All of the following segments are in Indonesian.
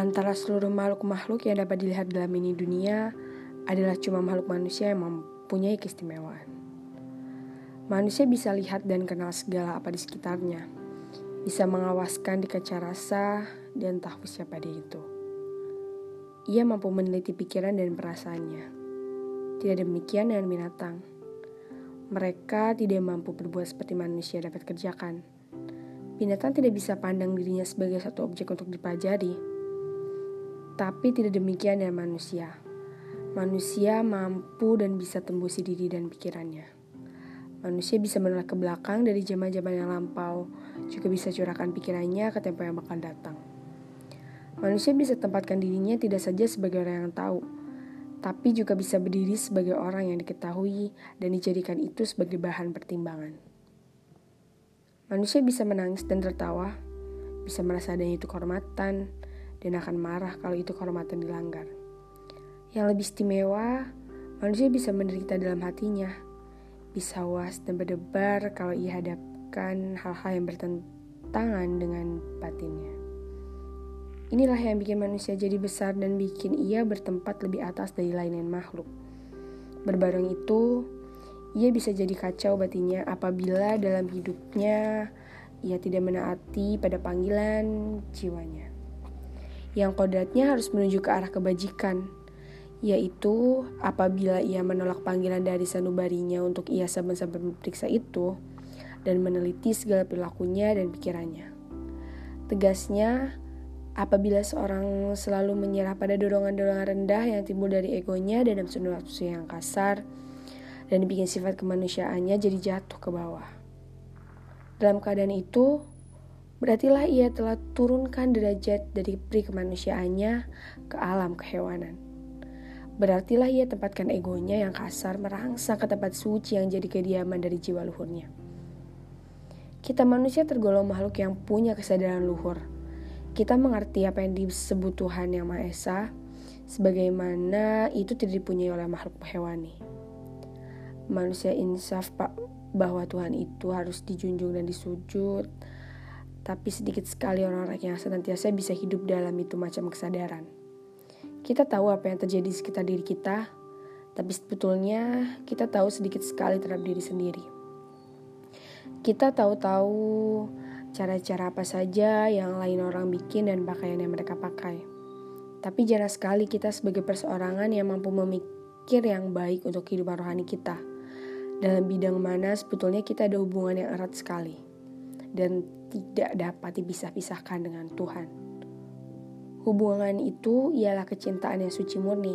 Antara seluruh makhluk-makhluk yang dapat dilihat dalam ini dunia adalah cuma makhluk manusia yang mempunyai keistimewaan. Manusia bisa lihat dan kenal segala apa di sekitarnya, bisa mengawaskan di kaca rasa dan tahu siapa dia itu. Ia mampu meneliti pikiran dan perasaannya. Tidak demikian dengan binatang. Mereka tidak mampu berbuat seperti manusia dapat kerjakan. Binatang tidak bisa pandang dirinya sebagai satu objek untuk dipelajari tapi tidak demikian dengan manusia. Manusia mampu dan bisa tembusi diri dan pikirannya. Manusia bisa menolak ke belakang dari zaman-zaman yang lampau, juga bisa curahkan pikirannya ke tempo yang bakal datang. Manusia bisa tempatkan dirinya tidak saja sebagai orang yang tahu, tapi juga bisa berdiri sebagai orang yang diketahui dan dijadikan itu sebagai bahan pertimbangan. Manusia bisa menangis dan tertawa, bisa merasa adanya itu kehormatan, dan akan marah kalau itu kehormatan dilanggar. Yang lebih istimewa, manusia bisa menderita dalam hatinya, bisa was dan berdebar kalau ia hadapkan hal-hal yang bertentangan dengan batinnya. Inilah yang bikin manusia jadi besar dan bikin ia bertempat lebih atas dari lain makhluk. Berbareng itu, ia bisa jadi kacau batinnya apabila dalam hidupnya ia tidak menaati pada panggilan jiwanya yang kodratnya harus menuju ke arah kebajikan, yaitu apabila ia menolak panggilan dari sanubarinya untuk ia saban-saban memeriksa itu dan meneliti segala perilakunya dan pikirannya. Tegasnya, apabila seorang selalu menyerah pada dorongan-dorongan rendah yang timbul dari egonya dan nafsu nafsu yang kasar, dan bikin sifat kemanusiaannya jadi jatuh ke bawah. Dalam keadaan itu, Berartilah ia telah turunkan derajat dari pri kemanusiaannya ke alam kehewanan. Berartilah ia tempatkan egonya yang kasar merangsang ke tempat suci yang jadi kediaman dari jiwa luhurnya. Kita manusia tergolong makhluk yang punya kesadaran luhur. Kita mengerti apa yang disebut Tuhan yang Maha Esa, sebagaimana itu tidak dipunyai oleh makhluk hewani. Manusia insaf pak bahwa Tuhan itu harus dijunjung dan disujud, tapi sedikit sekali orang-orang yang senantiasa bisa hidup dalam itu macam kesadaran. Kita tahu apa yang terjadi di sekitar diri kita, tapi sebetulnya kita tahu sedikit sekali terhadap diri sendiri. Kita tahu-tahu cara-cara apa saja yang lain orang bikin dan pakaian yang mereka pakai. Tapi jarang sekali kita sebagai perseorangan yang mampu memikir yang baik untuk kehidupan rohani kita. Dalam bidang mana sebetulnya kita ada hubungan yang erat sekali. Dan tidak dapat dipisah-pisahkan dengan Tuhan. Hubungan itu ialah kecintaan yang suci murni.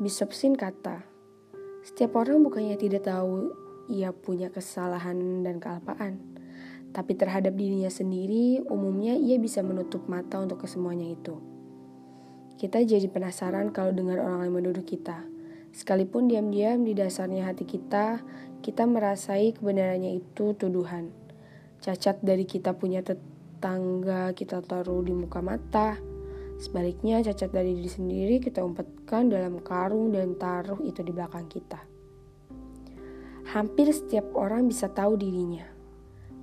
Bishop Sin kata, setiap orang bukannya tidak tahu ia punya kesalahan dan kealpaan, tapi terhadap dirinya sendiri umumnya ia bisa menutup mata untuk kesemuanya itu. Kita jadi penasaran kalau dengar orang lain menuduh kita. Sekalipun diam-diam di dasarnya hati kita, kita merasai kebenarannya itu tuduhan cacat dari kita punya tetangga kita taruh di muka mata. Sebaliknya, cacat dari diri sendiri kita umpetkan dalam karung dan taruh itu di belakang kita. Hampir setiap orang bisa tahu dirinya,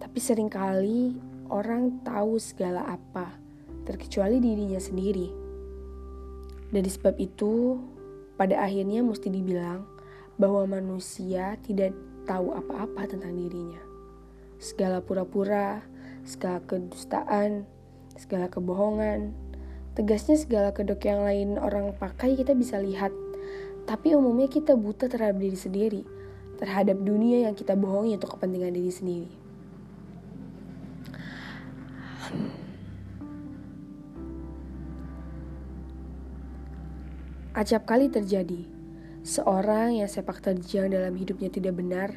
tapi sering kali orang tahu segala apa, terkecuali dirinya sendiri. Dari sebab itu, pada akhirnya mesti dibilang bahwa manusia tidak tahu apa-apa tentang dirinya segala pura-pura, segala kedustaan, segala kebohongan. Tegasnya segala kedok yang lain orang pakai kita bisa lihat. Tapi umumnya kita buta terhadap diri sendiri, terhadap dunia yang kita bohongi untuk kepentingan diri sendiri. Acap kali terjadi, seorang yang sepak terjang dalam hidupnya tidak benar,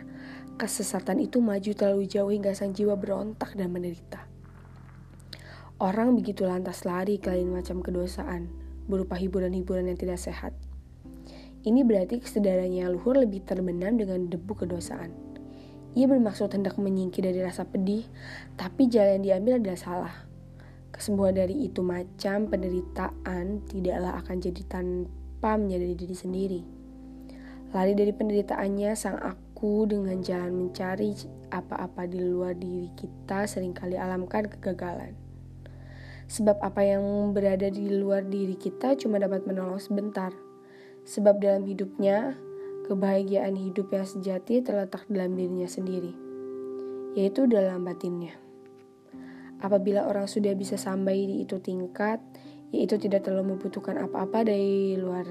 Kesesatan itu maju terlalu jauh hingga sang jiwa berontak dan menderita. Orang begitu lantas lari ke lain macam kedosaan, berupa hiburan-hiburan yang tidak sehat. Ini berarti kesadarannya luhur lebih terbenam dengan debu kedosaan. Ia bermaksud hendak menyingkir dari rasa pedih, tapi jalan yang diambil adalah salah. Kesembuhan dari itu macam penderitaan tidaklah akan jadi tanpa menyadari diri sendiri. Lari dari penderitaannya, sang aku dengan jalan mencari apa-apa di luar diri kita sering kali alamkan kegagalan. Sebab apa yang berada di luar diri kita cuma dapat menolong sebentar. Sebab dalam hidupnya, kebahagiaan hidup yang sejati terletak dalam dirinya sendiri, yaitu dalam batinnya. Apabila orang sudah bisa sampai di itu tingkat, yaitu tidak terlalu membutuhkan apa-apa dari luar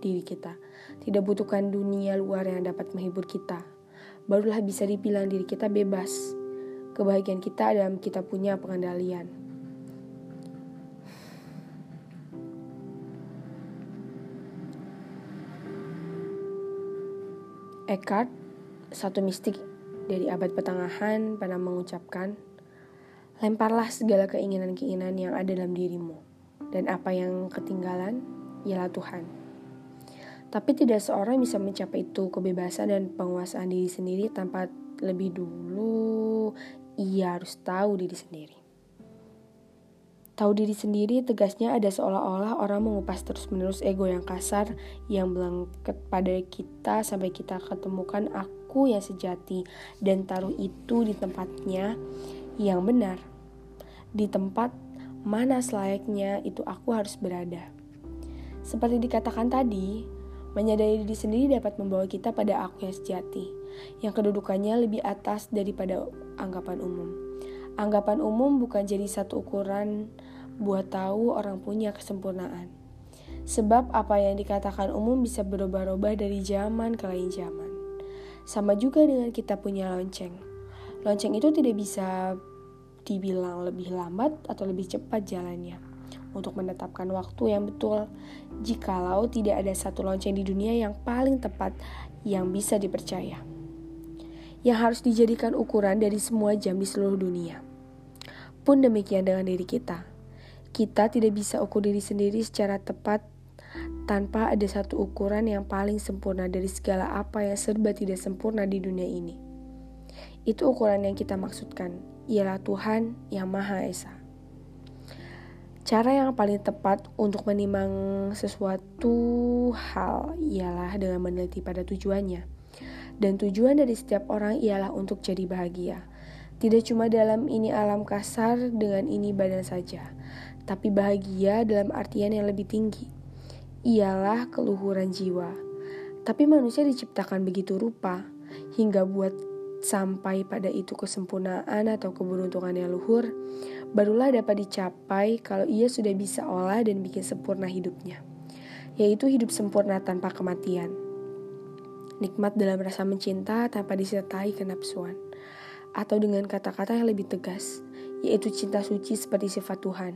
diri kita, tidak butuhkan dunia luar yang dapat menghibur kita, barulah bisa dibilang diri kita bebas. Kebahagiaan kita dalam kita punya pengendalian. Eckhart, satu mistik dari abad pertengahan, pernah mengucapkan, Lemparlah segala keinginan-keinginan yang ada dalam dirimu, dan apa yang ketinggalan ialah Tuhan. Tapi tidak seorang bisa mencapai itu kebebasan dan penguasaan diri sendiri tanpa lebih dulu ia harus tahu diri sendiri. Tahu diri sendiri tegasnya ada seolah-olah orang mengupas terus-menerus ego yang kasar yang melengket pada kita sampai kita ketemukan aku yang sejati dan taruh itu di tempatnya yang benar. Di tempat mana selayaknya itu aku harus berada. Seperti dikatakan tadi, menyadari diri sendiri dapat membawa kita pada aku yang sejati, yang kedudukannya lebih atas daripada anggapan umum. Anggapan umum bukan jadi satu ukuran buat tahu orang punya kesempurnaan. Sebab apa yang dikatakan umum bisa berubah-ubah dari zaman ke lain zaman. Sama juga dengan kita punya lonceng. Lonceng itu tidak bisa dibilang lebih lambat atau lebih cepat jalannya untuk menetapkan waktu yang betul. Jikalau tidak ada satu lonceng di dunia yang paling tepat yang bisa dipercaya. Yang harus dijadikan ukuran dari semua jam di seluruh dunia. Pun demikian dengan diri kita. Kita tidak bisa ukur diri sendiri secara tepat tanpa ada satu ukuran yang paling sempurna dari segala apa yang serba tidak sempurna di dunia ini. Itu ukuran yang kita maksudkan, ialah Tuhan yang Maha Esa. Cara yang paling tepat untuk menimbang sesuatu hal ialah dengan meneliti pada tujuannya. Dan tujuan dari setiap orang ialah untuk jadi bahagia. Tidak cuma dalam ini alam kasar dengan ini badan saja, tapi bahagia dalam artian yang lebih tinggi. Ialah keluhuran jiwa. Tapi manusia diciptakan begitu rupa hingga buat sampai pada itu kesempurnaan atau keberuntungan yang luhur, barulah dapat dicapai kalau ia sudah bisa olah dan bikin sempurna hidupnya, yaitu hidup sempurna tanpa kematian. Nikmat dalam rasa mencinta tanpa disertai kenapsuan atau dengan kata-kata yang lebih tegas, yaitu cinta suci seperti sifat Tuhan.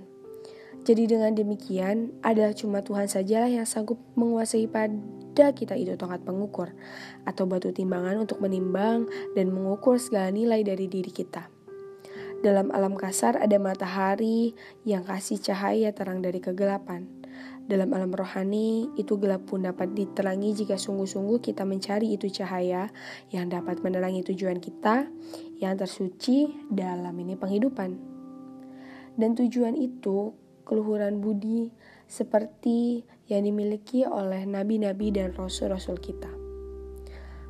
Jadi dengan demikian, adalah cuma Tuhan sajalah yang sanggup menguasai pada kita itu tongkat pengukur atau batu timbangan untuk menimbang dan mengukur segala nilai dari diri kita. Dalam alam kasar ada matahari yang kasih cahaya terang dari kegelapan. Dalam alam rohani, itu gelap pun dapat diterangi jika sungguh-sungguh kita mencari itu cahaya yang dapat menerangi tujuan kita yang tersuci dalam ini penghidupan. Dan tujuan itu keluhuran budi seperti yang dimiliki oleh nabi-nabi dan rasul-rasul kita.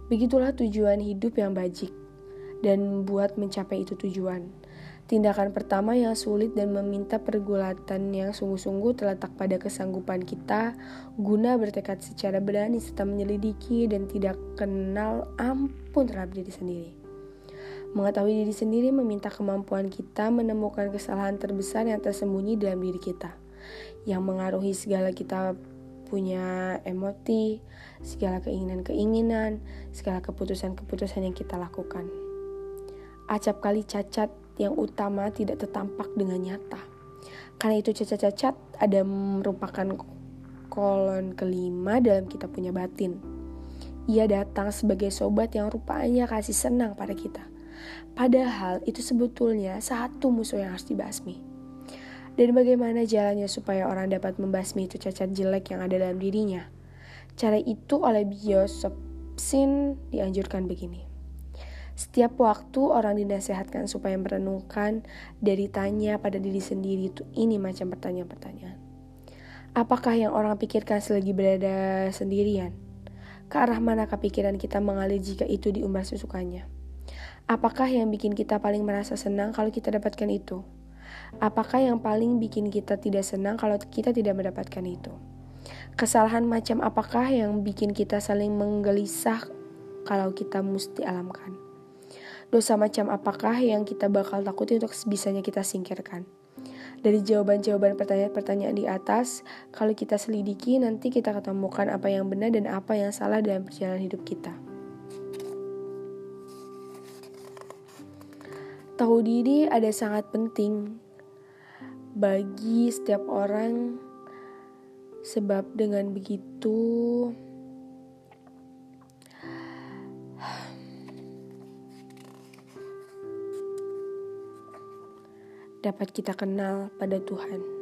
Begitulah tujuan hidup yang bajik dan buat mencapai itu tujuan Tindakan pertama yang sulit dan meminta pergulatan yang sungguh-sungguh terletak pada kesanggupan kita guna bertekad secara berani serta menyelidiki dan tidak kenal ampun terhadap diri sendiri. Mengetahui diri sendiri meminta kemampuan kita menemukan kesalahan terbesar yang tersembunyi dalam diri kita, yang mengaruhi segala kita punya emoti, segala keinginan-keinginan, segala keputusan-keputusan yang kita lakukan. Acap kali cacat yang utama tidak tertampak dengan nyata. Karena itu cacat-cacat ada merupakan kolon kelima dalam kita punya batin. Ia datang sebagai sobat yang rupanya kasih senang pada kita. Padahal itu sebetulnya satu musuh yang harus dibasmi. Dan bagaimana jalannya supaya orang dapat membasmi itu cacat jelek yang ada dalam dirinya? Cara itu oleh Biosopsin dianjurkan begini. Setiap waktu orang dinasehatkan supaya merenungkan dari tanya pada diri sendiri itu ini macam pertanyaan-pertanyaan. Apakah yang orang pikirkan selagi berada sendirian? Ke arah manakah pikiran kita mengalir jika itu diumbar sesukanya? Apakah yang bikin kita paling merasa senang kalau kita dapatkan itu? Apakah yang paling bikin kita tidak senang kalau kita tidak mendapatkan itu? Kesalahan macam apakah yang bikin kita saling menggelisah kalau kita mesti alamkan? Dosa macam apakah yang kita bakal takuti untuk bisanya kita singkirkan? Dari jawaban-jawaban pertanyaan-pertanyaan di atas, kalau kita selidiki, nanti kita ketemukan apa yang benar dan apa yang salah dalam perjalanan hidup kita. Tahu diri ada sangat penting bagi setiap orang sebab dengan begitu dapat kita kenal pada Tuhan.